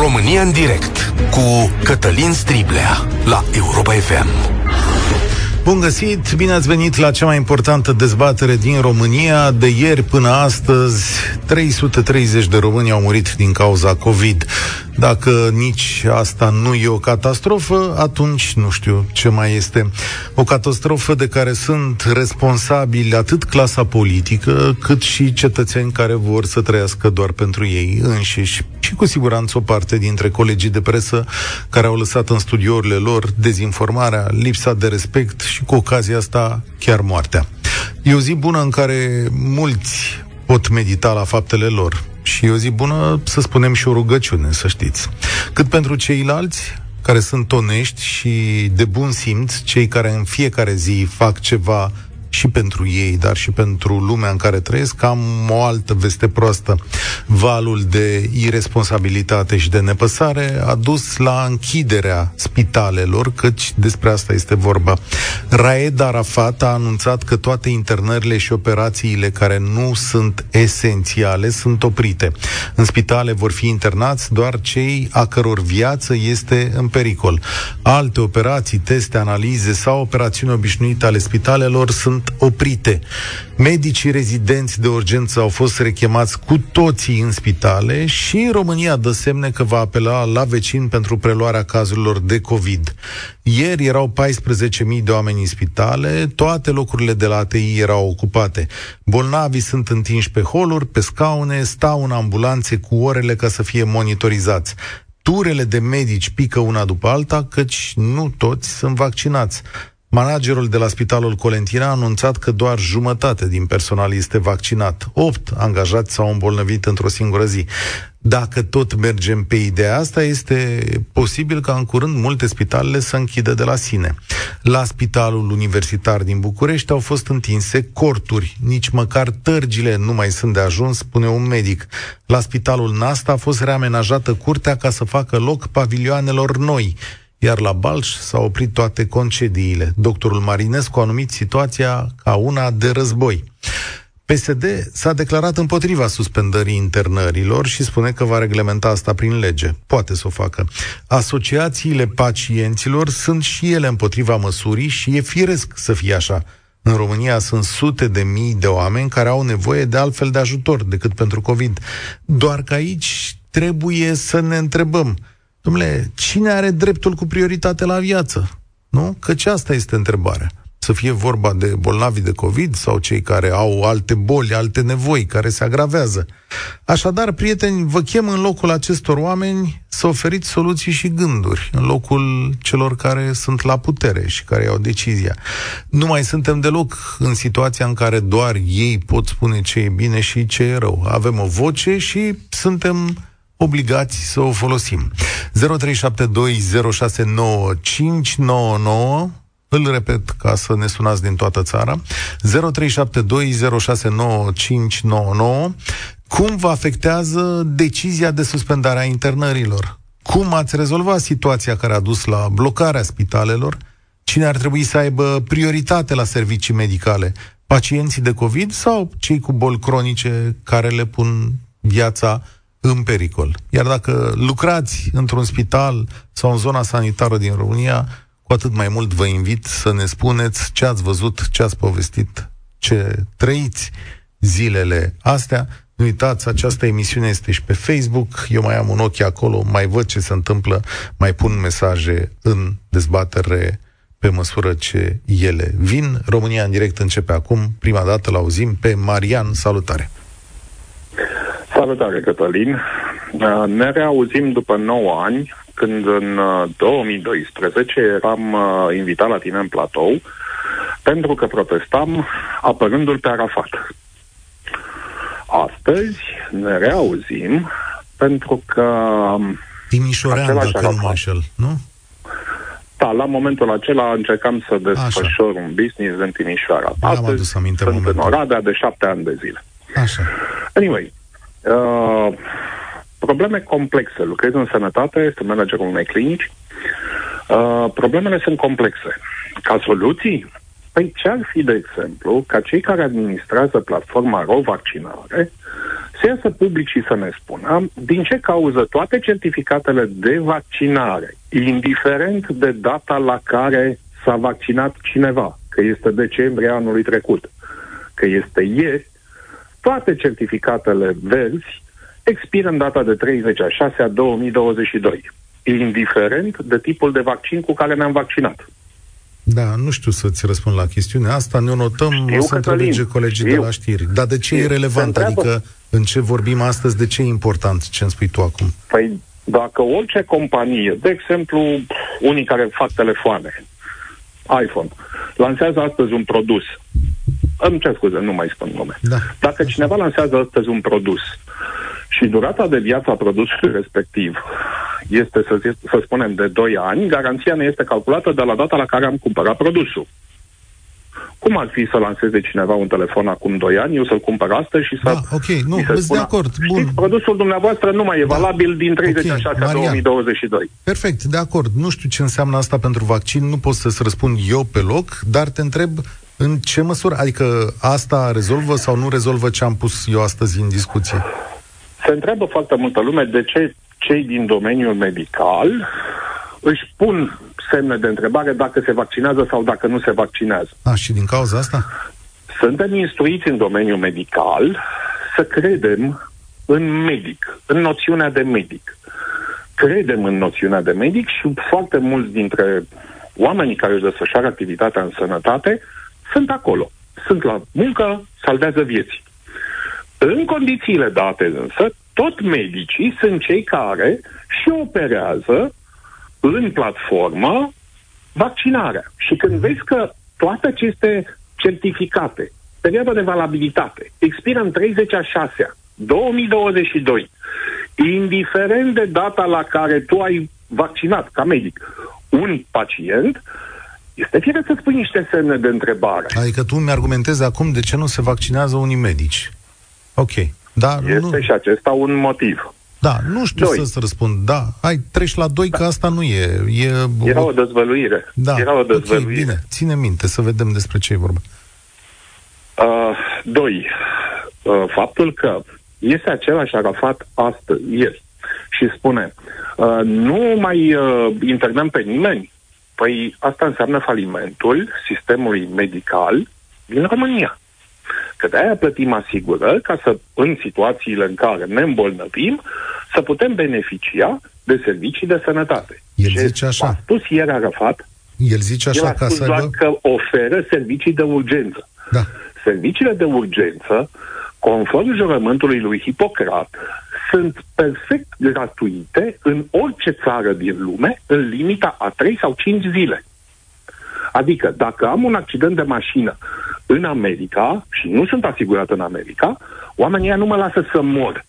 România în direct cu Cătălin Striblea la Europa FM. Bun găsit, bine ați venit la cea mai importantă dezbatere din România. De ieri până astăzi, 330 de români au murit din cauza COVID. Dacă nici asta nu e o catastrofă, atunci nu știu ce mai este. O catastrofă de care sunt responsabili atât clasa politică, cât și cetățeni care vor să trăiască doar pentru ei înșiși. Și cu siguranță o parte dintre colegii de presă care au lăsat în studiourile lor dezinformarea, lipsa de respect și cu ocazia asta chiar moartea. E o zi bună în care mulți pot medita la faptele lor. Și e o zi bună să spunem și o rugăciune, să știți. Cât pentru ceilalți, care sunt onești și de bun simț, cei care în fiecare zi fac ceva și pentru ei, dar și pentru lumea în care trăiesc, am o altă veste proastă. Valul de irresponsabilitate și de nepăsare a dus la închiderea spitalelor, căci despre asta este vorba. Raed Arafat a anunțat că toate internările și operațiile care nu sunt esențiale sunt oprite. În spitale vor fi internați doar cei a căror viață este în pericol. Alte operații, teste, analize sau operațiuni obișnuite ale spitalelor sunt oprite. Medicii rezidenți de urgență au fost rechemați cu toții în spitale și România dă semne că va apela la vecin pentru preluarea cazurilor de COVID. Ieri erau 14.000 de oameni în spitale, toate locurile de la ATI erau ocupate. Bolnavii sunt întinși pe holuri, pe scaune, stau în ambulanțe cu orele ca să fie monitorizați turele de medici pică una după alta, căci nu toți sunt vaccinați. Managerul de la Spitalul Colentina a anunțat că doar jumătate din personal este vaccinat. Opt angajați s-au îmbolnăvit într-o singură zi. Dacă tot mergem pe ideea asta, este posibil ca în curând multe spitalele să închidă de la sine. La Spitalul Universitar din București au fost întinse corturi, nici măcar tărgile nu mai sunt de ajuns, spune un medic. La Spitalul Nasta a fost reamenajată curtea ca să facă loc pavilioanelor noi iar la Balș s-au oprit toate concediile. Doctorul Marinescu a numit situația ca una de război. PSD s-a declarat împotriva suspendării internărilor și spune că va reglementa asta prin lege. Poate să o facă. Asociațiile pacienților sunt și ele împotriva măsurii și e firesc să fie așa. În România sunt sute de mii de oameni care au nevoie de altfel de ajutor decât pentru COVID. Doar că aici trebuie să ne întrebăm – Dom'le, cine are dreptul cu prioritate la viață? Nu? Căci asta este întrebarea. Să fie vorba de bolnavi de COVID sau cei care au alte boli, alte nevoi, care se agravează. Așadar, prieteni, vă chem în locul acestor oameni să oferiți soluții și gânduri, în locul celor care sunt la putere și care iau decizia. Nu mai suntem deloc în situația în care doar ei pot spune ce e bine și ce e rău. Avem o voce și suntem obligați să o folosim. 0372069599 îl repet ca să ne sunați din toată țara 0372069599 Cum vă afectează decizia de suspendare a internărilor? Cum ați rezolvat situația care a dus la blocarea spitalelor? Cine ar trebui să aibă prioritate la servicii medicale? Pacienții de COVID sau cei cu boli cronice care le pun viața în pericol. Iar dacă lucrați într-un spital sau în zona sanitară din România, cu atât mai mult vă invit să ne spuneți ce ați văzut, ce ați povestit, ce trăiți zilele astea. Nu uitați, această emisiune este și pe Facebook, eu mai am un ochi acolo, mai văd ce se întâmplă, mai pun mesaje în dezbatere pe măsură ce ele vin. România în direct începe acum, prima dată l-auzim pe Marian. Salutare! Salutare, Cătălin! Uh, ne reauzim după 9 ani, când în 2012 uh, eram uh, invitat la tine în platou, pentru că protestam apărându-l pe Arafat. Astăzi ne reauzim pentru că... Um, Timișorean, dacă Arafat, nu mă înșel, nu? Da, la momentul acela încercam să desfășor Așa. un business în Timișoara. Astăzi sunt în Oradea de șapte ani de zile. Așa. Anyway, Uh, probleme complexe. Lucrez în sănătate, este managerul unei clinici. Uh, problemele sunt complexe. Ca soluții? Păi ce ar fi, de exemplu, ca cei care administrează platforma RO Vaccinare să iasă public și să ne spună din ce cauză toate certificatele de vaccinare, indiferent de data la care s-a vaccinat cineva, că este decembrie anului trecut, că este ieri, toate certificatele verzi expiră în data de 30 a 6 a 2022, indiferent de tipul de vaccin cu care ne-am vaccinat. Da, nu știu să-ți răspund la chestiunea asta, ne notăm, știu o să întrelege colegii știu. de la știri. Dar de ce știu. e relevant? Adică în ce vorbim astăzi, de ce e important ce îmi spui tu acum? Păi dacă orice companie, de exemplu, unii care fac telefoane, iPhone, lansează astăzi un produs, îmi cer scuze, nu mai spun nume. Da. Dacă cineva lansează astăzi un produs și durata de viață a produsului respectiv este, să, zi, să spunem, de 2 ani, garanția ne este calculată de la data la care am cumpărat produsul. Cum ar fi să lanseze cineva un telefon acum 2 ani, eu să-l cumpăr astăzi și să... Da, ok, nu, sunt de acord. Bun. Știți, produsul dumneavoastră nu mai e da. valabil din 36 okay, 2022. Perfect, de acord. Nu știu ce înseamnă asta pentru vaccin, nu pot să-ți răspund eu pe loc, dar te întreb în ce măsură, adică asta rezolvă sau nu rezolvă ce am pus eu astăzi în discuție? Se întreabă foarte multă lume de ce cei din domeniul medical își pun semne de întrebare dacă se vaccinează sau dacă nu se vaccinează. A, și din cauza asta? Suntem instruiți în domeniul medical să credem în medic, în noțiunea de medic. Credem în noțiunea de medic și foarte mulți dintre oamenii care își desfășoară activitatea în sănătate sunt acolo. Sunt la muncă, salvează vieți. În condițiile date însă, tot medicii sunt cei care și operează în platformă vaccinarea. Și când vezi că toate aceste certificate, perioada de valabilitate, expiră în 30 a 6 2022, indiferent de data la care tu ai vaccinat ca medic un pacient, este fie să spui niște semne de întrebare. Adică tu mi-argumentezi acum de ce nu se vaccinează unii medici. Ok. Da, este nu... și acesta un motiv. Da, nu știu doi. să-ți răspund. Da, hai, treci la doi, da. că asta nu e... e Era o dezvăluire. Da, Era o dezvăluire. Okay, bine, ține minte să vedem despre ce e vorba. Uh, doi, uh, faptul că este același Arafat astăzi, ieri, și spune uh, nu mai uh, internăm pe nimeni, păi asta înseamnă falimentul sistemului medical din România. Că de-aia plătim asigurări ca să, în situațiile în care ne îmbolnăvim, să putem beneficia de servicii de sănătate. El Ce zice așa. A spus ieri Arafat, el zice așa el a ca spus să doar că oferă servicii de urgență. Da. Serviciile de urgență, conform jurământului lui Hipocrat, sunt perfect gratuite în orice țară din lume, în limita a 3 sau 5 zile. Adică, dacă am un accident de mașină în America și nu sunt asigurat în America, oamenii nu mă lasă să mor.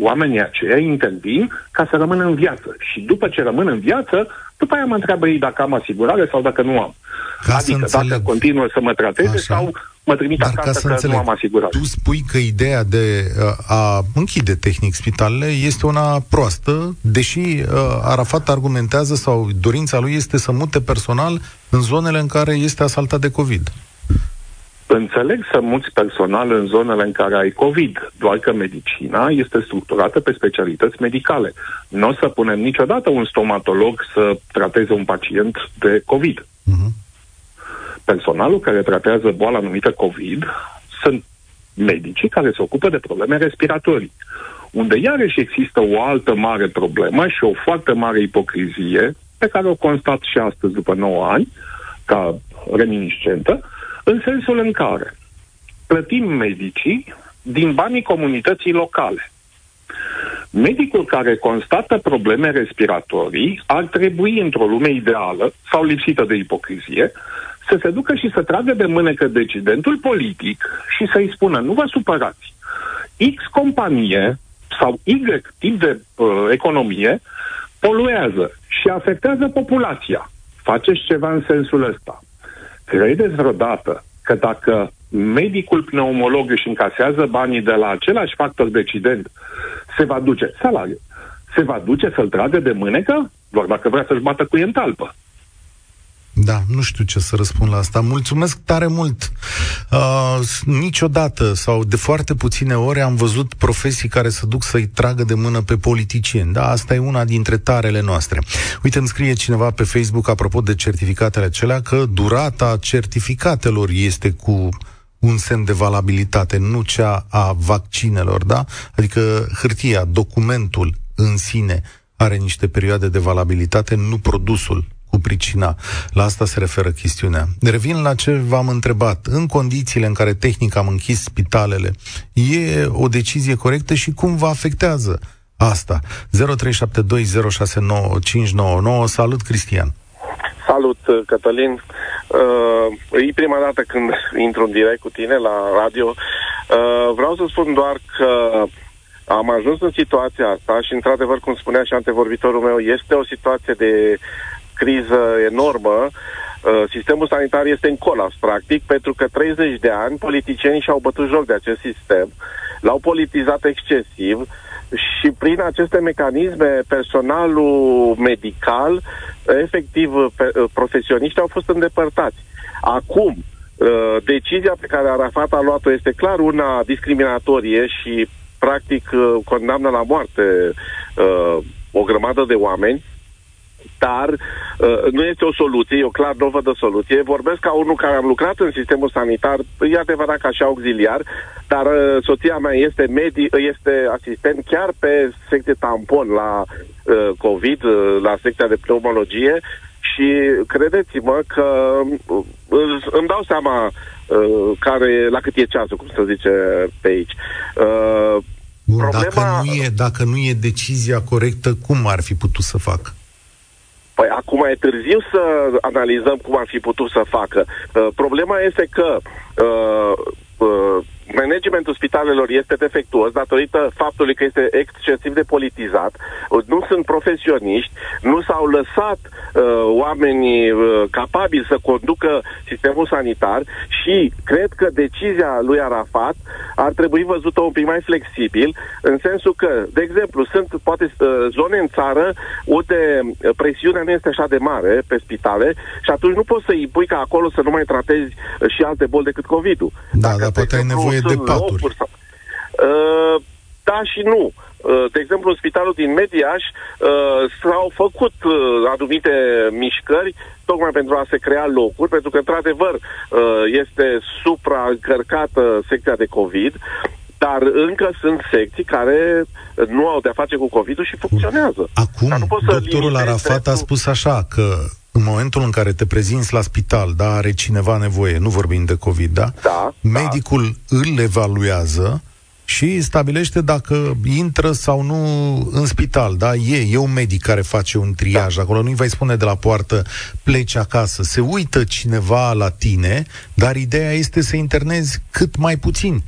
Oamenii aceia intervin ca să rămân în viață. Și după ce rămân în viață, după aia mă întreabă ei dacă am asigurare sau dacă nu am. Ca adică dacă continuă să mă trateze Așa. sau mă trimit Dar acasă ca să că înțeleg, nu am asigurare. Tu spui că ideea de uh, a închide tehnic spitalele este una proastă, deși uh, Arafat argumentează sau dorința lui este să mute personal în zonele în care este asaltat de COVID. Înțeleg să muți personal în zonele în care ai COVID, doar că medicina este structurată pe specialități medicale. Nu o să punem niciodată un stomatolog să trateze un pacient de COVID. Uh-huh. Personalul care tratează boala numită COVID sunt medicii care se ocupă de probleme respiratorii, unde iarăși există o altă mare problemă și o foarte mare ipocrizie, pe care o constat și astăzi după 9 ani, ca reminiscentă, în sensul în care plătim medicii din banii comunității locale. Medicul care constată probleme respiratorii ar trebui, într-o lume ideală sau lipsită de ipocrizie, să se ducă și să tragă de mânecă decidentul politic și să-i spună, nu vă supărați, X companie sau Y tip de uh, economie poluează și afectează populația. Faceți ceva în sensul ăsta. Credeți vreodată că dacă medicul pneumolog își încasează banii de la același factor decident, se va duce salariul, se va duce să-l tragă de mânecă, doar dacă vrea să-și bată cu în talpă. Da, nu știu ce să răspund la asta. Mulțumesc tare mult. Uh, niciodată sau de foarte puține ori am văzut profesii care să duc să-i tragă de mână pe politicieni. Da, asta e una dintre tarele noastre. Uite, îmi scrie cineva pe Facebook, apropo de certificatele acelea, că durata certificatelor este cu un semn de valabilitate, nu cea a vaccinelor, da? Adică hârtia, documentul în sine are niște perioade de valabilitate, nu produsul cu pricina. La asta se referă chestiunea. Revin la ce v-am întrebat. În condițiile în care tehnic am închis spitalele, e o decizie corectă și cum vă afectează asta? 0372069599. Salut, Cristian! Salut, Cătălin! Uh, e prima dată când intru în direct cu tine la radio. Uh, vreau să spun doar că am ajuns în situația asta și, într-adevăr, cum spunea și antevorbitorul meu, este o situație de criză enormă. Uh, sistemul sanitar este în colaps, practic, pentru că 30 de ani politicienii și-au bătut joc de acest sistem, l-au politizat excesiv și prin aceste mecanisme personalul medical, efectiv, profesioniști au fost îndepărtați. Acum, uh, decizia pe care Arafat a luat-o este clar una discriminatorie și practic uh, condamnă la moarte o grămadă de oameni dar uh, nu este o soluție, eu clar nu văd o soluție. Vorbesc ca unul care am lucrat în sistemul sanitar, e adevărat ca și auxiliar, dar uh, soția mea este, medi- este asistent chiar pe secție tampon la uh, COVID, uh, la secția de pneumologie și credeți-mă că uh, îmi dau seama uh, care, la cât e ceasul, cum se zice pe aici. Uh, Bun, problema... dacă, nu e, dacă nu e decizia corectă, cum ar fi putut să facă? Păi acum e târziu să analizăm cum ar fi putut să facă. Uh, problema este că uh, uh, managementul spitalelor este defectuos datorită faptului că este excesiv de politizat, nu sunt profesioniști, nu s-au lăsat uh, oamenii uh, capabili să conducă sistemul sanitar și cred că decizia lui Arafat ar trebui văzută un pic mai flexibil, în sensul că, de exemplu, sunt poate uh, zone în țară unde presiunea nu este așa de mare pe spitale și atunci nu poți să impui ca acolo să nu mai tratezi și alte boli decât COVID-ul. Da, Dacă, dar poate ai nevoie de paturi. Sau, uh, da și nu. Uh, de exemplu, în spitalul din Mediaș uh, s-au făcut uh, anumite mișcări tocmai pentru a se crea locuri, pentru că, într-adevăr, uh, este supraîncărcată secția de COVID, dar încă sunt secții care nu au de-a face cu COVID-ul și funcționează. Acum, doctorul Arafat a spus așa că în momentul în care te prezinți la spital, da, are cineva nevoie, nu vorbim de COVID, da? Da. Medicul da. îl evaluează și stabilește dacă intră sau nu în spital, da? E, e un medic care face un triaj da. acolo, nu-i vai spune de la poartă pleci acasă. Se uită cineva la tine, dar ideea este să internezi cât mai puțin.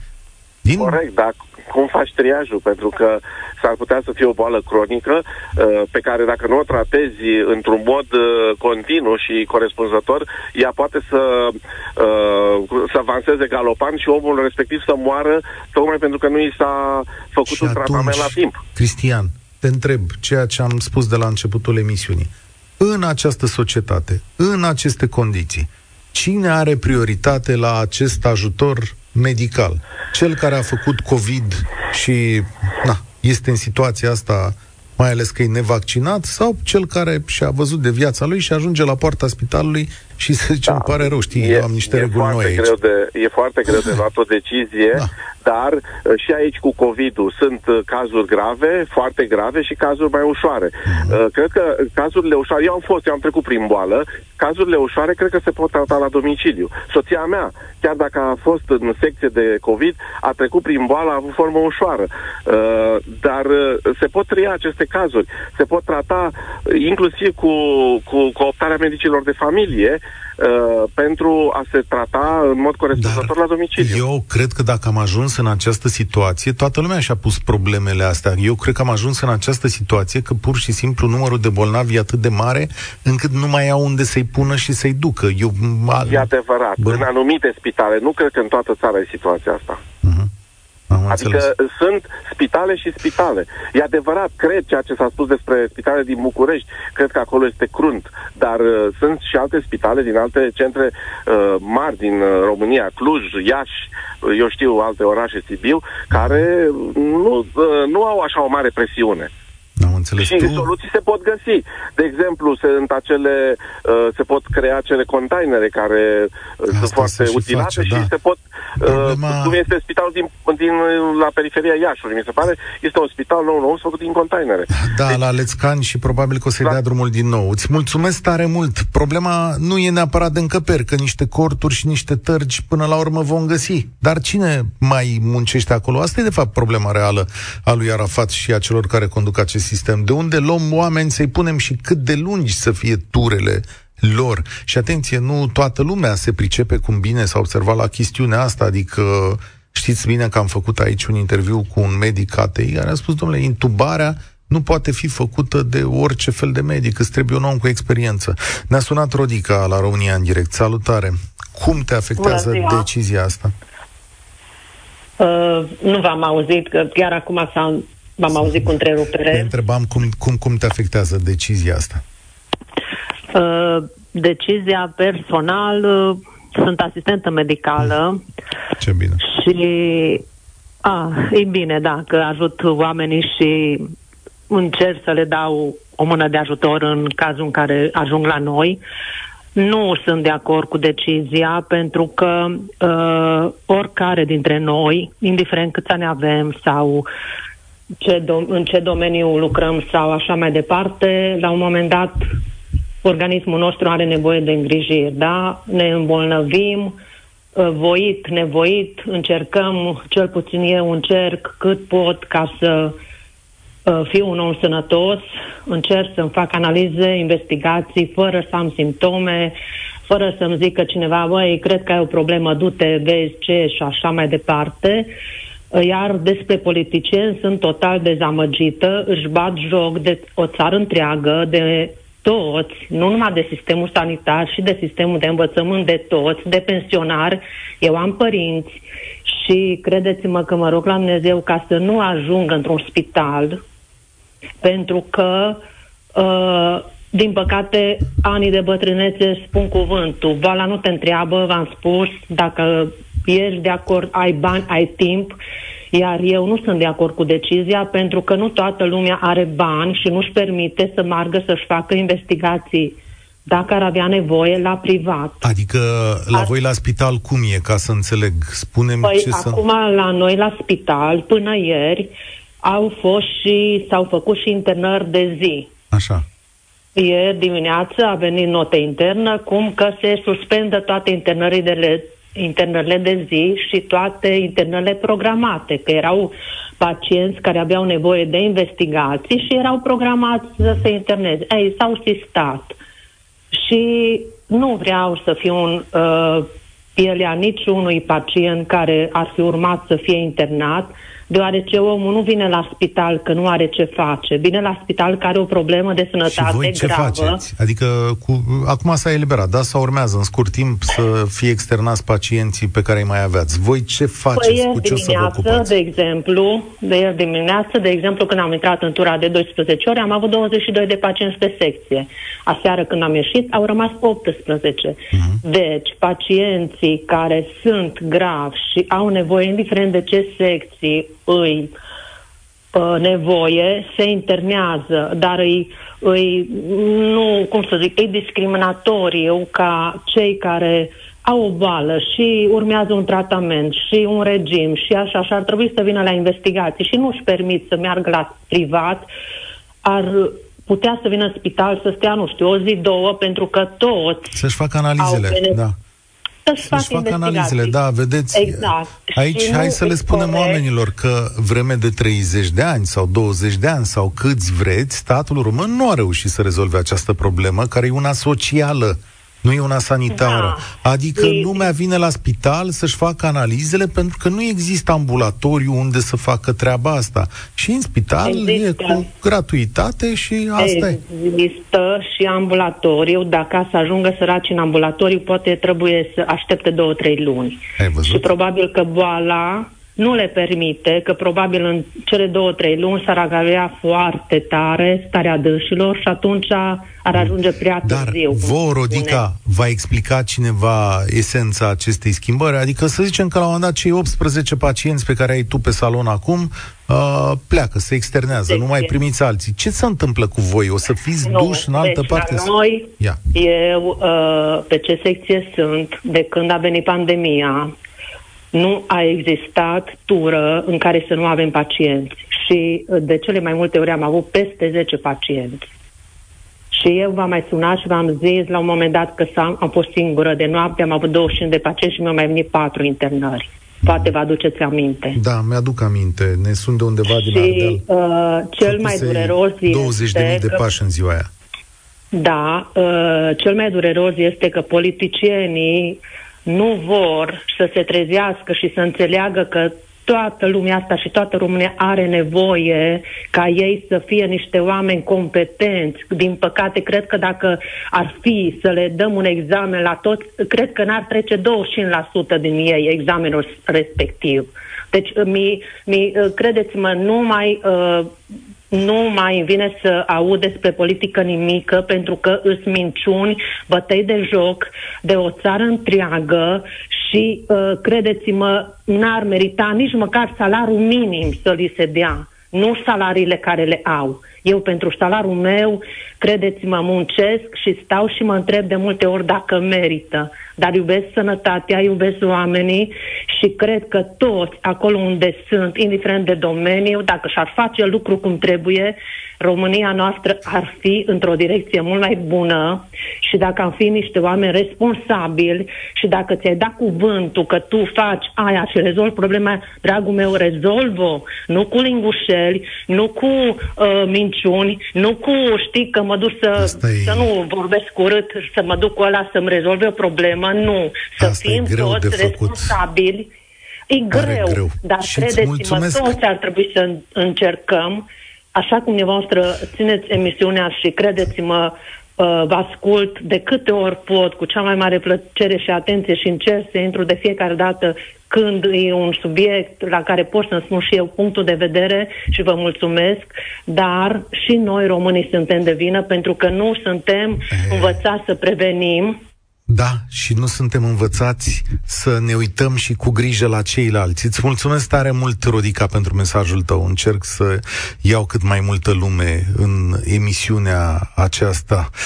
Din... Corect, da cum faci triajul, pentru că s-ar putea să fie o boală cronică uh, pe care dacă nu o tratezi într-un mod uh, continuu și corespunzător, ea poate să, uh, să avanseze galopant și omul respectiv să moară tocmai pentru că nu i s-a făcut și un atunci, tratament la timp. Cristian, te întreb ceea ce am spus de la începutul emisiunii. În această societate, în aceste condiții, cine are prioritate la acest ajutor medical. Cel care a făcut COVID și na, este în situația asta, mai ales că e nevaccinat, sau cel care și-a văzut de viața lui și ajunge la poarta spitalului și se zice, da, îmi pare rău, știi, e, eu am niște e reguli noi aici. Greu de, e foarte greu de luat o decizie, da. dar uh, și aici cu COVID-ul sunt uh, cazuri grave, foarte grave și cazuri mai ușoare. Uh-huh. Cred că cazurile ușoare, eu am fost, eu am trecut prin boală, cazurile ușoare cred că se pot trata la domiciliu. Soția mea, chiar dacă a fost în secție de COVID, a trecut prin boală, a avut formă ușoară. Uh, dar se pot tria aceste cazuri, se pot trata inclusiv cu, cu cooptarea medicilor de familie, Uh, pentru a se trata în mod corespunzător la domiciliu. Eu cred că dacă am ajuns în această situație, toată lumea și-a pus problemele astea. Eu cred că am ajuns în această situație că pur și simplu numărul de bolnavi e atât de mare încât nu mai au unde să-i pună și să-i ducă. Eu, e adevărat. Bă... În anumite spitale, nu cred că în toată țara e situația asta. Uh-huh. Am adică înțeles. sunt spitale și spitale. E adevărat, cred ceea ce s-a spus despre spitale din București, cred că acolo este crunt, dar uh, sunt și alte spitale din alte centre uh, mari din uh, România, Cluj, Iași, uh, eu știu alte orașe, Sibiu, care nu, uh, nu au așa o mare presiune. Am înțeles. Și tu... soluții se pot găsi. De exemplu, sunt acele, uh, se pot crea acele containere care uh, Asta sunt se foarte și utilate face, și da. se pot... Problema- Uh, cum este spitalul din, din, la periferia Iașului, mi se pare, este un spital nou, nou, făcut din containere. Da, la Lețcan și probabil că o să-i Da. dea drumul din nou. Îți mulțumesc tare mult. Problema nu e neapărat de încăperi, că niște corturi și niște tărgi până la urmă vom găsi. Dar cine mai muncește acolo? Asta e de fapt problema reală a lui Arafat și a celor care conduc acest sistem. De unde luăm oameni să-i punem și cât de lungi să fie turele lor. Și atenție, nu toată lumea se pricepe cum bine s-a observat la chestiunea asta, adică știți bine că am făcut aici un interviu cu un medic ATI care a spus, domnule, intubarea nu poate fi făcută de orice fel de medic, îți trebuie un om cu experiență. Ne-a sunat Rodica la România în direct. Salutare! Cum te afectează Bună ziua. decizia asta? Uh, nu v-am auzit, că chiar acum s-a, v-am auzit cu Te întrerupere. întrebam cum, cum, cum te afectează decizia asta. Uh, decizia personal, uh, sunt asistentă medicală Ce bine. și a, e bine, da, că ajut oamenii și încerc să le dau o mână de ajutor în cazul în care ajung la noi. Nu sunt de acord cu decizia pentru că uh, oricare dintre noi, indiferent câți ani avem sau ce dom- în ce domeniu lucrăm sau așa mai departe, la un moment dat organismul nostru are nevoie de îngrijiri, da? Ne îmbolnăvim, uh, voit, nevoit, încercăm, cel puțin eu încerc cât pot ca să uh, fiu un om sănătos, încerc să-mi fac analize, investigații, fără să am simptome, fără să-mi zică cineva, băi, cred că ai o problemă, du-te, vezi ce și așa mai departe. Uh, Iar despre politicieni sunt total dezamăgită, își bat joc de o țară întreagă, de toți, nu numai de sistemul sanitar și de sistemul de învățământ, de toți, de pensionari. Eu am părinți și credeți-mă că mă rog la Dumnezeu ca să nu ajung într-un spital, pentru că, uh, din păcate, anii de bătrânețe spun cuvântul. Vala nu te întreabă, v-am spus, dacă ești de acord, ai bani, ai timp, iar eu nu sunt de acord cu decizia pentru că nu toată lumea are bani și nu-și permite să meargă să-și facă investigații dacă ar avea nevoie la privat. Adică la Ar- voi la spital cum e, ca să înțeleg? Spunem Păi ce să... acum la noi la spital, până ieri, au fost și, s-au făcut și internări de zi. Așa. Ieri dimineață a venit notă internă cum că se suspendă toate internările, internările de zi și toate internările programate, că erau pacienți care aveau nevoie de investigații și erau programați să se interneze. Ei, s-au sistat. Și nu vreau să fiu un uh, pielea niciunui pacient care ar fi urmat să fie internat, deoarece omul nu vine la spital că nu are ce face, vine la spital că are o problemă de Și sănătate voi ce gravă. faceți? Adică cu, acum s-a eliberat, da? Sau urmează în scurt timp să fie externați pacienții pe care îi mai aveați. Voi ce faceți? Păi ieri cu ce o să vă dimineață, ocupați? de exemplu, de ieri dimineață, de exemplu, când am intrat în tura de 12 ore, am avut 22 de pacienți pe secție. Aseară când am ieșit, au rămas 18. Mhm. Deci, pacienții care sunt gravi și au nevoie, indiferent de ce secții îi uh, nevoie, se internează, dar îi, îi, nu, cum să zic, e discriminatoriu ca cei care au o boală și urmează un tratament și un regim și așa, și ar trebui să vină la investigații și nu își permit să meargă la privat, ar putea să vină în spital să stea, nu știu, o zi, două, pentru că toți Să-și facă analizele, Au bene- da. Să-și, Să-și facă facă investigații. analizele, da, vedeți. Exact. Aici Și hai nu să le e spunem corect. oamenilor că vreme de 30 de ani sau 20 de ani sau câți vreți, statul român nu a reușit să rezolve această problemă, care e una socială. Nu e una sanitară. Da. Adică E- lumea vine la spital să-și facă analizele pentru că nu există ambulatoriu unde să facă treaba asta. Și în spital Există. e cu gratuitate și asta e. Există și ambulatoriu. Dacă să ajungă săraci în ambulatoriu, poate trebuie să aștepte două, trei luni. Ai văzut? Și probabil că boala nu le permite, că probabil în cele două, trei luni s-ar agravea foarte tare starea dânșilor și atunci ar ajunge prea târziu. Dar vă, Rodica, va explica cineva esența acestei schimbări? Adică să zicem că la un moment dat cei 18 pacienți pe care ai tu pe salon acum uh, pleacă, se externează, de nu mai primiți alții. Ce se întâmplă cu voi? O să fiți nu, duși în altă deci parte? noi, Ia. eu uh, pe ce secție sunt, de când a venit pandemia, nu a existat tură în care să nu avem pacienți. Și uh, de cele mai multe ori am avut peste 10 pacienți. Și eu v-am mai sunat și v-am zis la un moment dat că am, am fost singură de noapte, am avut 25 de pacienți și mi-au mai venit 4 internări. Poate vă aduceți aminte. Da, mi-aduc aminte. Ne sunt de undeva și, din Ardeal. Uh, cel mai dureros 20 de mii de pași în ziua aia. Da, uh, cel mai dureros este că politicienii nu vor să se trezească și să înțeleagă că toată lumea asta și toată România are nevoie ca ei să fie niște oameni competenți. Din păcate, cred că dacă ar fi să le dăm un examen la toți, cred că n-ar trece 25% din ei examenul respectiv. Deci, mi, mi, credeți-mă, nu mai uh, nu mai vine să aud despre politică nimică pentru că îs minciuni, bătăi de joc de o țară întreagă și, uh, credeți-mă, n-ar merita nici măcar salariul minim să li se dea, nu salariile care le au. Eu pentru salariul meu, credeți-mă, muncesc și stau și mă întreb de multe ori dacă merită. Dar iubesc sănătatea, iubesc oamenii și cred că toți acolo unde sunt, indiferent de domeniu, dacă și-ar face lucru cum trebuie, România noastră ar fi într-o direcție mult mai bună și dacă am fi niște oameni responsabili și dacă ți-ai dat cuvântul că tu faci aia și rezolvi problema, dragul meu, rezolvă nu cu lingușeli, nu cu uh, minciuni, nu cu știi că mă duc să, să nu vorbesc urât, să mă duc cu ăla să-mi rezolve o problemă, nu. Să Asta fim toți responsabili. E greu, greu, dar credeți-mă, toți ar trebui să încercăm așa cum dumneavoastră țineți emisiunea și credeți-mă, uh, vă ascult de câte ori pot, cu cea mai mare plăcere și atenție și încerc să intru de fiecare dată când e un subiect la care pot să-mi spun și eu punctul de vedere și vă mulțumesc, dar și noi românii suntem de vină pentru că nu suntem învățați să prevenim da, și nu suntem învățați să ne uităm și cu grijă la ceilalți. Îți mulțumesc tare mult, Rodica, pentru mesajul tău. Încerc să iau cât mai multă lume în emisiunea aceasta. 0372069599.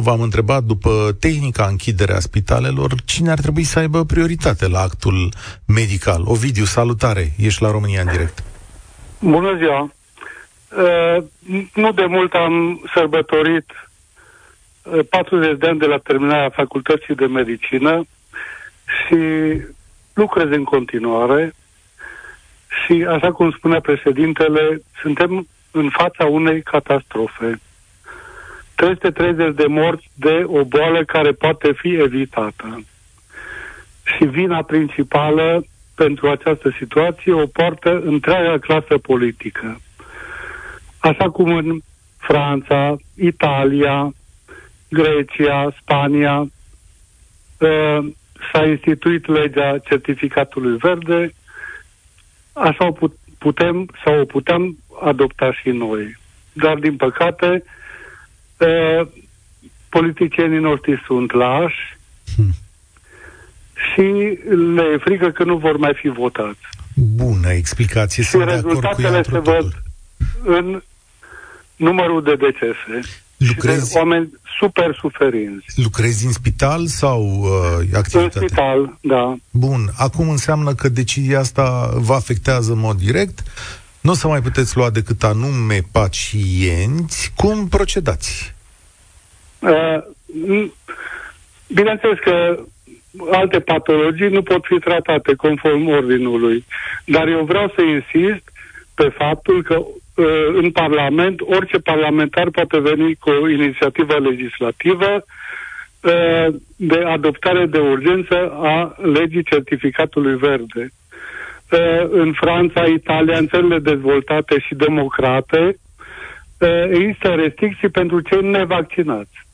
V-am întrebat după tehnica închiderea spitalelor cine ar trebui să aibă prioritate la actul medical. Ovidiu, salutare! Ești la România în direct. Bună ziua! Uh, nu de mult am sărbătorit 40 de ani de la terminarea facultății de medicină și lucrez în continuare și, așa cum spunea președintele, suntem în fața unei catastrofe. 330 de morți de o boală care poate fi evitată. Și vina principală pentru această situație o poartă întreaga clasă politică. Așa cum în Franța, Italia, Grecia, Spania, uh, s-a instituit legea certificatului verde, așa o putem sau o putem adopta și noi. Dar, din păcate, uh, politicienii noștri sunt lași hmm. și le e frică că nu vor mai fi votați. Bună explicație, și rezultatele se văd în numărul de decese. Lucrezi... Și oameni super suferinți. Lucrezi în spital sau uh, activitate? În spital, da. Bun. Acum înseamnă că decizia asta vă afectează în mod direct. Nu o să mai puteți lua decât anume pacienți. Cum procedați? Uh, bineînțeles că alte patologii nu pot fi tratate conform ordinului. Dar eu vreau să insist pe faptul că Uh, în Parlament, orice parlamentar poate veni cu o inițiativă legislativă uh, de adoptare de urgență a legii certificatului verde. Uh, în Franța, Italia, în țările dezvoltate și democrate, există restricții pentru cei nevaccinați.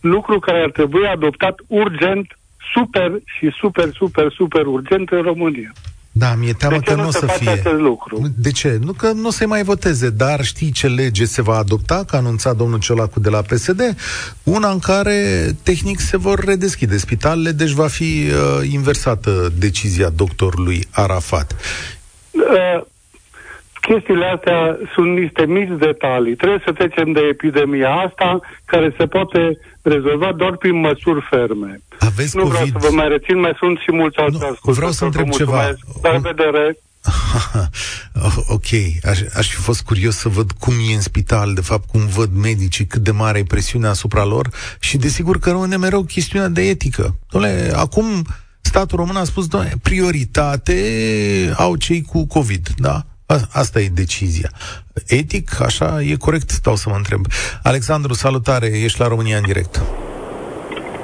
Lucru care ar trebui adoptat urgent super și super, super, super urgent în România. Da, mi-e teamă de ce că nu nu o se să face fie. acest lucru? De ce? Nu că nu se mai voteze, dar știi ce lege se va adopta, că a anunțat domnul Ciolacu de la PSD? Una în care, tehnic, se vor redeschide spitalele, deci va fi uh, inversată decizia doctorului Arafat. Uh, chestiile astea sunt niște mici detalii. Trebuie să trecem de epidemia asta, care se poate rezolva doar prin măsuri ferme. Aveți nu COVID? vreau să vă mai rețin, mai sunt și mulți alți Nu, ascultători. vreau să întreb Vă ceva. mulțumesc. La revedere! ok, aș, aș fi fost curios să văd cum e în spital, de fapt cum văd medicii, cât de mare e presiunea asupra lor și desigur că rămâne mereu chestiunea de etică. Dole, acum statul român a spus, doamne, prioritate au cei cu COVID, da? A- Asta e decizia. Etic, așa, e corect, stau să mă întreb. Alexandru, salutare, ești la România în direct.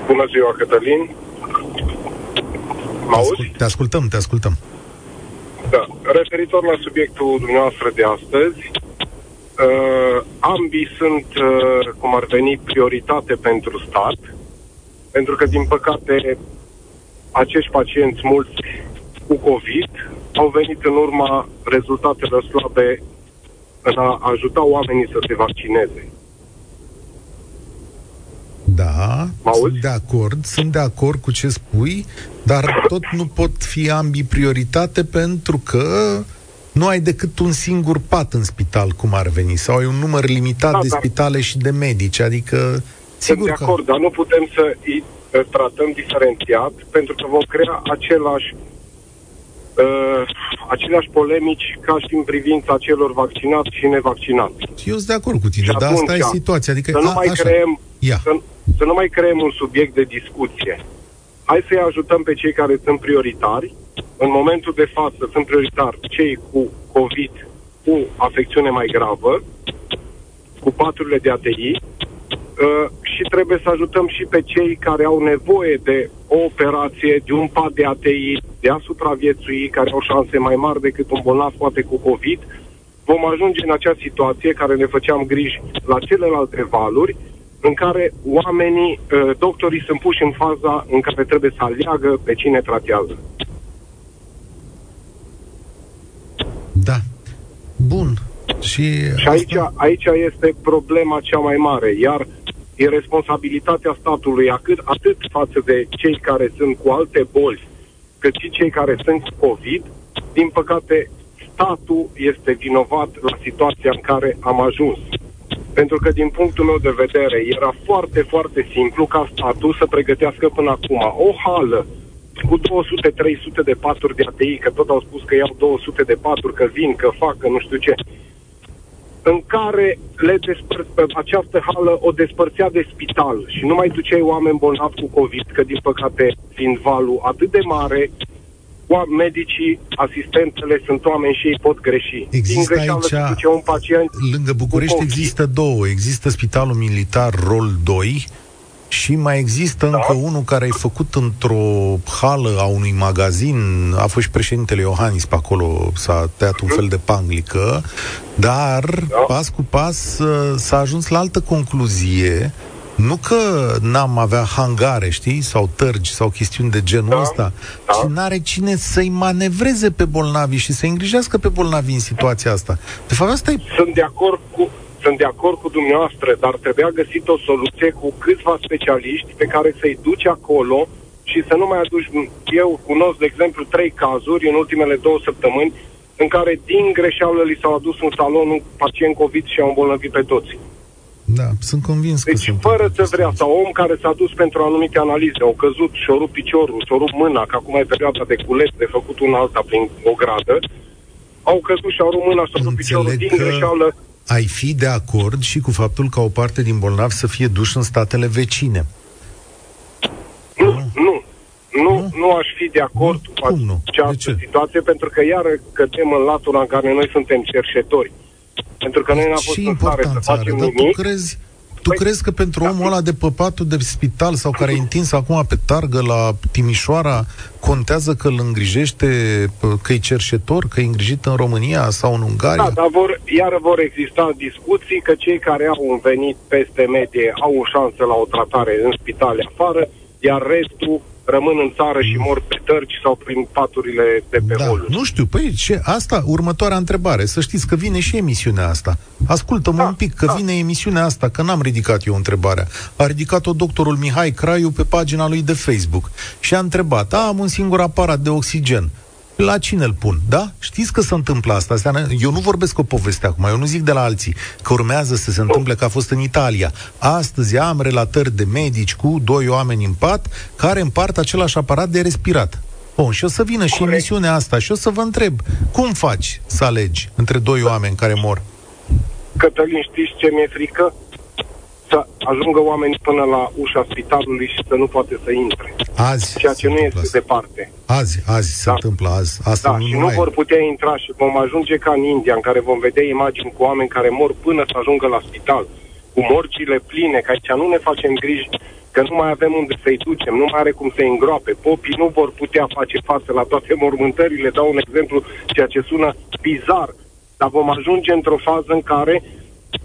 Bună ziua, Cătălin. Mă auzi? Te ascultăm, te ascultăm. Da. Referitor la subiectul dumneavoastră de astăzi, uh, ambii sunt, uh, cum ar veni, prioritate pentru stat, pentru că, din păcate, acești pacienți mulți cu COVID au venit în urma rezultatelor slabe în a ajuta oamenii să se vaccineze. Da, Mă auzi? sunt de acord, sunt de acord cu ce spui, dar tot nu pot fi ambii prioritate pentru că nu ai decât un singur pat în spital, cum ar veni, sau ai un număr limitat Da, de da. spitale și de medici, adică Sunt sigur de că... acord, dar nu putem să îi uh, tratăm diferențiat, pentru că vom crea același uh, aceleași polemici ca și în privința celor vaccinați și nevaccinați. Eu sunt de acord cu tine, Și dar asta e atunci, situația, adică... Să nu a, mai așa. creăm Ia. să, să nu mai creăm un subiect de discuție. Hai să-i ajutăm pe cei care sunt prioritari. În momentul de față sunt prioritari cei cu COVID, cu afecțiune mai gravă, cu paturile de ATI uh, și trebuie să ajutăm și pe cei care au nevoie de o operație, de un pat de ATI, de a supraviețui, care au șanse mai mari decât un bolnav poate cu COVID. Vom ajunge în acea situație care ne făceam griji la celelalte valuri, în care oamenii, uh, doctorii sunt puși în faza în care trebuie să aleagă pe cine tratează. Da. Bun. Și, Și aici, aici este problema cea mai mare, iar e responsabilitatea statului atât, atât față de cei care sunt cu alte boli, cât și cei care sunt cu COVID. Din păcate, statul este vinovat la situația în care am ajuns. Pentru că, din punctul meu de vedere, era foarte, foarte simplu ca statul să pregătească până acum o hală cu 200-300 de paturi de ATI, că tot au spus că iau 200 de paturi, că vin, că fac, că nu știu ce în care le despăr- această hală o despărțea de spital și nu mai duceai oameni bolnavi cu COVID, că din păcate, fiind valul atât de mare, oa- medicii, asistentele sunt oameni și ei pot greși. din Există greșeală se aici, duce un pacient lângă București cu COVID. există două. Există Spitalul Militar Rol 2 și mai există Da. încă unul care e făcut într-o hală a unui magazin. A fost și președintele Iohannis pe acolo, s-a tăiat un fel de panglică, dar Da. pas cu pas uh, s-a ajuns la altă concluzie. Nu că n-am avea hangare, știi, sau tărgi, sau chestiuni de genul Da, ăsta, da. ci n-are cine să-i manevreze pe bolnavi și să-i îngrijească pe bolnavi în situația asta. De fapt, asta e sunt de acord cu sunt de acord cu dumneavoastră, dar trebuia găsit o soluție cu câțiva specialiști pe care să-i duci acolo și să nu mai aduci... Eu cunosc, de exemplu, trei cazuri în ultimele două săptămâni în care din greșeală li s-au adus în salon un pacient COVID și au îmbolnăvit pe toți. Da, sunt convins că Deci, sunt. fără să vrea, sau om care s-a dus pentru anumite analize, au căzut și-au rupt piciorul, și-au rupt mâna, că acum e perioada de culet, de făcut un alta prin o gradă, au căzut și-au rupt mâna, și-au rupt piciorul Înțeleg din că- greșeală. Ai fi de acord și cu faptul ca o parte din bolnavi să fie duși în statele vecine. Nu, nu. Nu, Nu? nu aș fi de acord Nu? cu Cum nu? această De ce? situație, pentru că iar cădem în latura în care noi suntem cerșetori. Pentru că noi n-am fost Ce în stare să importanță are? facem Dar tu nimic. crezi, tu Păi, crezi că pentru da. omul ăla de pe patul de spital sau care e întins acum pe targă la Timișoara, contează că îl îngrijește, că e cerșetor, că e îngrijit în România sau în Ungaria? Da, dar vor, iar vor exista discuții că cei care au un venit peste medie au o șansă la o tratare în spitale afară, iar restul rămân în țară și mor pe tărci sau prin paturile de pe da, holuri. Nu știu, păi ce, asta, următoarea întrebare. Să știți că vine și emisiunea asta. Ascultă-mă da, un pic, că da. vine emisiunea asta, că n-am ridicat eu întrebarea. A ridicat-o doctorul Mihai Craiu pe pagina lui de Facebook și a întrebat, am un singur aparat de oxigen la cine îl pun, da? Știți că se întâmplă asta. Eu nu vorbesc o poveste acum, eu nu zic de la alții, că urmează să se întâmple că a fost în Italia. Astăzi am relatări de medici cu doi oameni în pat care împart același aparat de respirat. Bun, și o să vină și emisiunea asta și o să vă întreb, cum faci să alegi între doi oameni care mor? Cătălin, știți ce mi-e frică? Să ajungă oamenii până la ușa spitalului și să nu poate să intre. Azi. Ceea ce nu este asta. departe. Azi, azi se da. întâmplă, azi. Asta da, nu și nu mai... vor putea intra și vom ajunge ca în India, în care vom vedea imagini cu oameni care mor până să ajungă la spital, cu morcile pline, că aici nu ne facem griji că nu mai avem unde să-i ducem, nu mai are cum să-i îngroape. Popii nu vor putea face față la toate mormântările, dau un exemplu, ceea ce sună bizar, dar vom ajunge într-o fază în care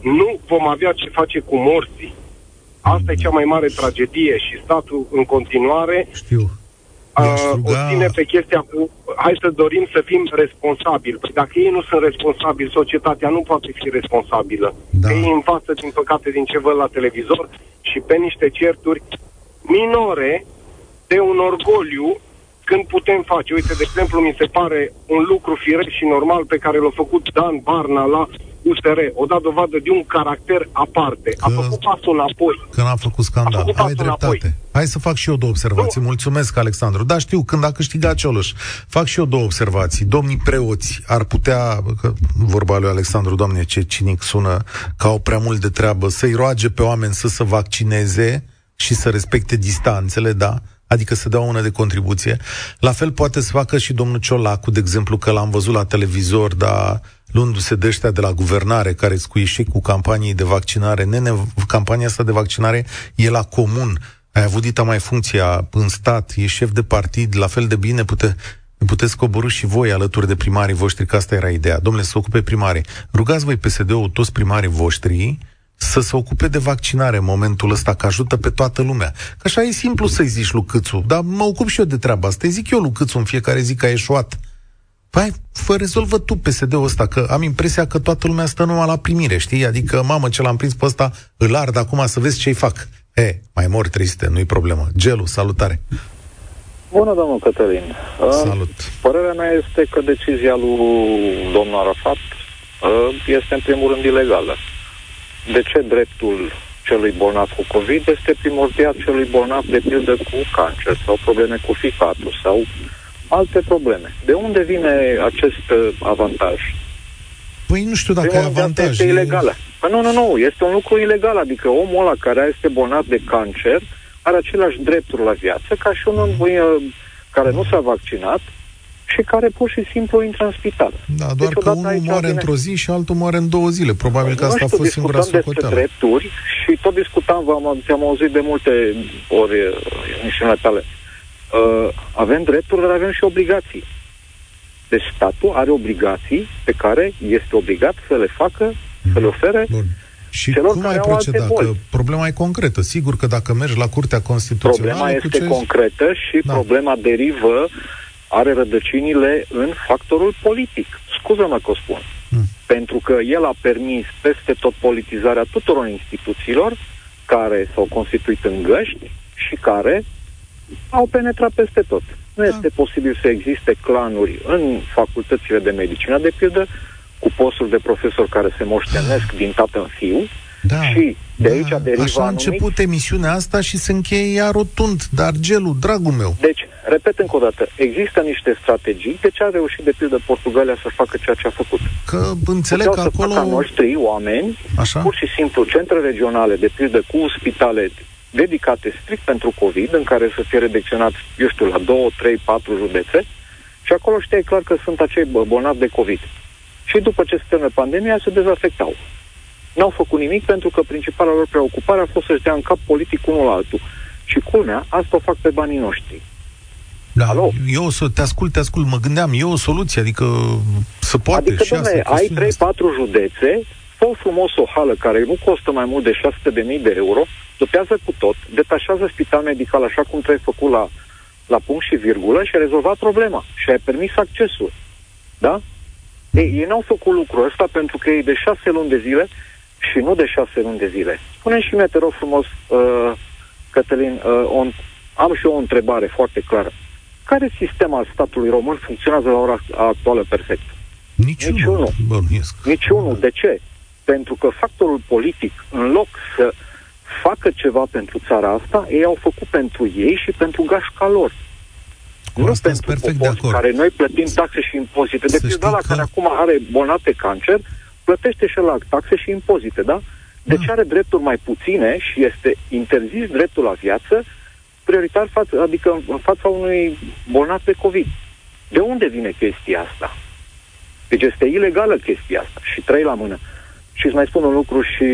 nu vom avea ce face cu morții. Asta e cea mai mare tragedie și statul în continuare Știu. Uh, o ține pe chestia cu hai să dorim să fim responsabili. Păi dacă ei nu sunt responsabili, societatea nu poate fi responsabilă. Da. Ei învață, din păcate, din ce văd la televizor și pe niște certuri minore de un orgoliu când putem face. Uite, de exemplu, mi se pare un lucru firesc și normal pe care l-a făcut Dan Barna la USR o dat dovadă de un caracter aparte. Că, a făcut pasul înapoi. Că n-a făcut scandal. Făcut Ai dreptate. Înapoi. Hai să fac și eu două observații. Nu. Mulțumesc, Alexandru. Da, știu, când a câștigat Cioloș, fac și eu două observații. Domnii preoți ar putea, că vorba lui Alexandru, doamne, ce cinic sună, că au prea mult de treabă, să-i roage pe oameni să se vaccineze și să respecte distanțele, da? adică să dea o mână de contribuție. La fel poate să facă și domnul Ciolacu, de exemplu, că l-am văzut la televizor, dar luându-se de ăștia de la guvernare, care cu ieșit cu campanii de vaccinare, nene, campania asta de vaccinare e la comun. Ai avut dita mai funcția în stat, e șef de partid, la fel de bine pute, puteți coborâ și voi alături de primarii voștri, că asta era ideea. Domnule, să ocupe primarii. Rugați voi PSD-ul, toți primarii voștri, să se ocupe de vaccinare în momentul ăsta, că ajută pe toată lumea. Că așa e simplu să-i zici lui Câțu, dar mă ocup și eu de treaba asta. Îi zic eu lui Câțu în fiecare zi că a eșuat. Păi, fă rezolvă tu PSD-ul ăsta, că am impresia că toată lumea stă numai la primire, știi? Adică, mamă, ce l-am prins pe ăsta, îl ard acum să vezi ce-i fac. E, mai mor triste, nu-i problemă. Gelu, salutare! Bună, domnul Cătălin. Salut. Părerea mea este că decizia lui domnul Arafat este în primul rând ilegală. De ce dreptul celui bolnav cu COVID este primordial celui bolnav de pildă cu cancer sau probleme cu ficatul sau alte probleme. De unde vine acest uh, avantaj? Păi nu știu dacă e avantaj. Este ilegală. Păi nu, nu, nu, este un lucru ilegal, adică omul ăla care este bolnav de cancer are același drepturi la viață ca și un om uh, care nu s-a vaccinat și care pur și simplu intră în spital. Da, doar deci, că unul moare vine... într-o zi și altul moare în două zile. Probabil că asta a fost singura socoteală. drepturi și tot discutam, v-am, am auzit de multe ori uh, în emisiunile tale. Uh, avem drepturi, dar avem și obligații. Deci statul are obligații pe care este obligat să le facă, mm. să le ofere Bun. Și celor cum ai proceda? Că problema e concretă. Sigur că dacă mergi la Curtea Constituțională... Problema este ce... concretă și da. problema derivă are rădăcinile în factorul politic. Scuză-mă că o spun. Mm. Pentru că el a permis peste tot politizarea tuturor instituțiilor care s-au constituit în găști și care au penetrat peste tot. Nu da. este posibil să existe clanuri în facultățile de medicină, de pildă, cu posturi de profesor care se moștenesc din tată în fiu, da, și de da, aici deriva Așa a început emisiunea asta și se încheie ea rotund, dar gelul, dragul meu. Deci, repet încă o dată, există niște strategii, de ce a reușit de pildă Portugalia să facă ceea ce a făcut? Că înțeleg Puteau că acolo... Să noștri oameni, Așa? pur și simplu centre regionale, de pildă cu spitale dedicate strict pentru COVID, în care să fie redecționat, eu știu, la 2, 3, 4 județe, și acolo știai clar că sunt acei bolnavi de COVID. Și după ce se termină pandemia, se dezafectau. N-au făcut nimic pentru că principala lor preocupare a fost să-și dea în cap politic unul altul. Și culmea, asta o fac pe banii noștri. Da, Alo? eu o să te ascult, te ascult, mă gândeam, e o soluție, adică să poate adică, și domne, asta. ai 3-4 județe, fă frumos o hală care nu costă mai mult de 600.000 de euro, dopează cu tot, detașează spital medical așa cum trebuie făcut la la punct și virgulă și a rezolvat problema și a permis accesul. Da? Ei, ei n-au făcut lucrul ăsta pentru că ei de șase luni de zile și nu de șase luni de zile. Spune și mie, te rog frumos, uh, Cătălin, uh, on, am și eu o întrebare foarte clară. Care sistem al statului român funcționează la ora actuală perfect? Niciunul. Niciunul. Niciunul. De ce? Pentru că factorul politic, în loc să facă ceva pentru țara asta, ei au făcut pentru ei și pentru gașca lor. Cu nu pentru perfect de acord. care noi plătim taxe și impozite. De pildă la că... care acum are bolnav pe cancer, plătește și la taxe și impozite, da? Deci da. are drepturi mai puține și este interzis dreptul la viață prioritar față, adică în fața unui bolnav pe COVID. De unde vine chestia asta? Deci este ilegală chestia asta și trei la mână. Și îți mai spun un lucru și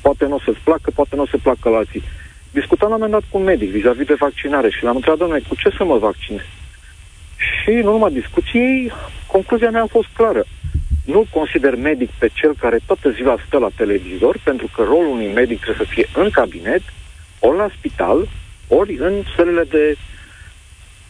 poate nu o să-ți placă, poate nu o să placă la alții. Discutam la un moment dat cu un medic vis-a-vis de vaccinare și l-am întrebat, domnule, cu ce să mă vaccinez? Și în urma discuției, concluzia mea a fost clară. Nu consider medic pe cel care toată ziua stă la televizor, pentru că rolul unui medic trebuie să fie în cabinet, ori la spital, ori în sălile de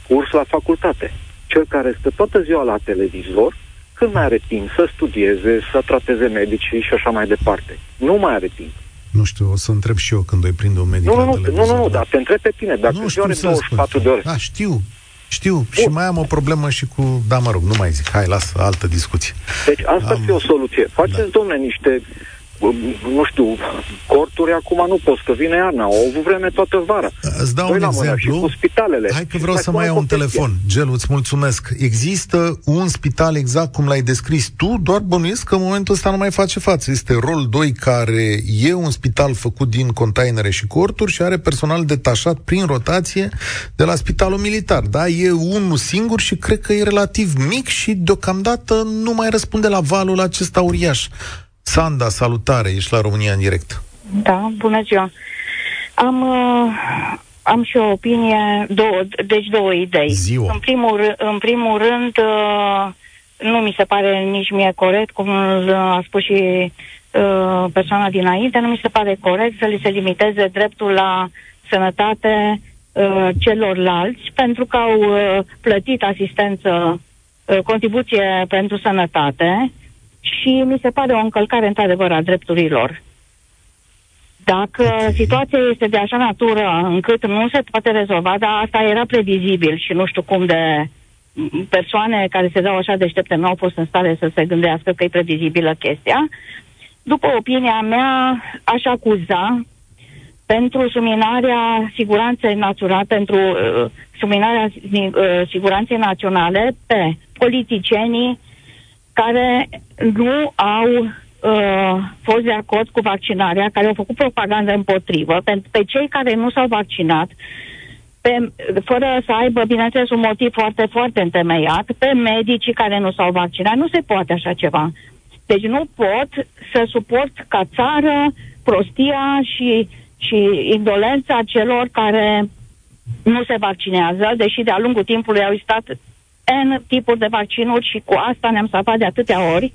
curs la facultate. Cel care stă toată ziua la televizor, când mai are timp să studieze, să trateze medicii și așa mai departe. Nu mai are timp. Nu știu, o să întreb și eu când îi prind un medic nu, la nu, televizor. Nu, nu, nu, dar te întreb pe tine. Dacă nu știu are 24 de ore. Da, știu. Știu. Bun. Și mai am o problemă și cu... Da, mă rog, nu mai zic. Hai, lasă altă discuție. Deci asta am... ar fi o soluție. Faceți, da. domne, niște nu știu, corturi acum nu poți, că vine iarna, au avut vreme toată vara. Îți dau un exemplu. Și cu spitalele. Hai că vreau să mai iau un telefon. Gelu, îți mulțumesc. Există un spital exact cum l-ai descris tu, doar bănuiesc că în momentul ăsta nu mai face față. Este rol 2 care e un spital făcut din containere și corturi și are personal detașat prin rotație de la spitalul militar. Da, e unul singur și cred că e relativ mic și deocamdată nu mai răspunde la valul acesta uriaș. Sanda, salutare, ești la România în direct. Da, bună ziua. Am, uh, am și o opinie, două, deci două idei. Ziua. În primul, în primul rând, uh, nu mi se pare nici mie corect, cum a spus și uh, persoana dinainte, nu mi se pare corect să li se limiteze dreptul la sănătate uh, celorlalți, pentru că au uh, plătit asistență, uh, contribuție pentru sănătate și mi se pare o încălcare într-adevăr a drepturilor. Dacă okay. situația este de așa natură încât nu se poate rezolva, dar asta era previzibil și nu știu cum de persoane care se dau așa deștepte nu au fost în stare să se gândească că e previzibilă chestia. După opinia mea, aș acuza pentru suminarea siguranței naționale, pentru uh, suminarea uh, siguranței naționale pe politicienii care nu au uh, fost de acord cu vaccinarea, care au făcut propagandă împotrivă, pentru pe cei care nu s-au vaccinat, pe, fără să aibă, bineînțeles, un motiv foarte, foarte întemeiat, pe medicii care nu s-au vaccinat. Nu se poate așa ceva. Deci nu pot să suport ca țară prostia și, și indolența celor care nu se vaccinează, deși de-a lungul timpului au stat N tipuri de vaccinuri și cu asta ne-am salvat de atâtea ori.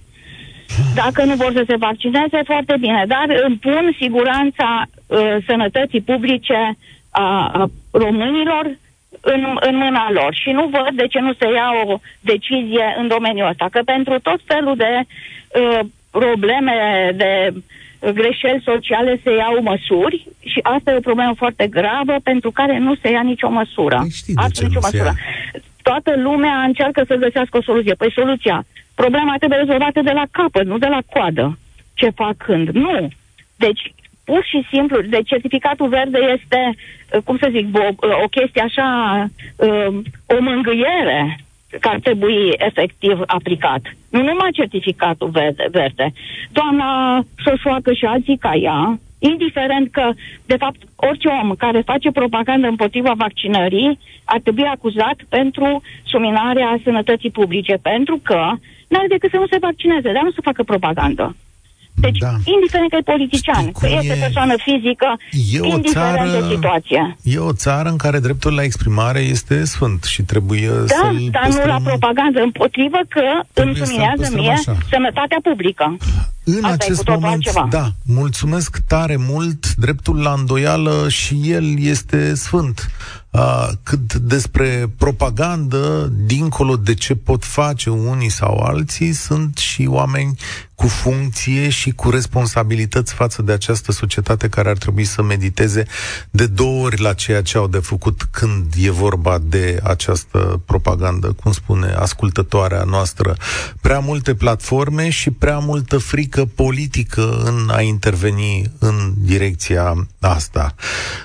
Dacă nu vor să se vaccineze, foarte bine, dar îmi pun siguranța uh, sănătății publice a, a românilor în, în mâna lor și nu văd de ce nu se ia o decizie în domeniul ăsta, că pentru tot felul de uh, probleme, de greșeli sociale se iau măsuri și asta e o problemă foarte gravă pentru care nu se ia nicio măsură. Păi Absolut nicio măsură. Ia toată lumea încearcă să găsească o soluție. Păi soluția, problema trebuie rezolvată de la capăt, nu de la coadă. Ce fac când? Nu. Deci, pur și simplu, de deci certificatul verde este, uh, cum să zic, o, uh, o chestie așa, uh, o mângâiere care ar trebui efectiv aplicat. Nu numai certificatul verde. verde. Doamna Șoșoacă și alții ca ea indiferent că, de fapt, orice om care face propagandă împotriva vaccinării ar trebui acuzat pentru suminarea sănătății publice, pentru că nu are decât să nu se vaccineze, dar nu să facă propagandă. Deci, da. indiferent că e politician, că este e... persoană fizică, e o indiferent țară, de situație. E o țară în care dreptul la exprimare este sfânt și trebuie da, să dar păstrăm... nu la propagandă împotrivă că îmi suminează mie așa. sănătatea publică. În Asta acest moment, altceva. da, mulțumesc tare mult, dreptul la îndoială și el este sfânt. Uh, cât despre propagandă, dincolo de ce pot face unii sau alții, sunt și oameni cu funcție și cu responsabilități față de această societate care ar trebui să mediteze de două ori la ceea ce au de făcut când e vorba de această propagandă, cum spune ascultătoarea noastră. Prea multe platforme și prea multă frică politică în a interveni în direcția asta.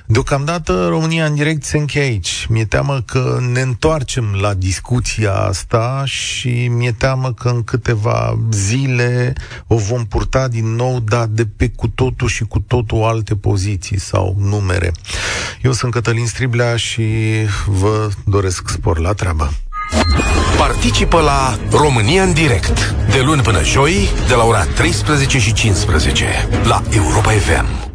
Deocamdată România în direct se încheie aici. Mi-e teamă că ne întoarcem la discuția asta și mi-e teamă că în câteva zile o vom purta din nou, dar de pe cu totul și cu totul alte poziții sau numere. Eu sunt Cătălin Striblea și vă doresc spor la treabă. Participă la România în direct, de luni până joi, de la ora 13 și 15, la Europa FM.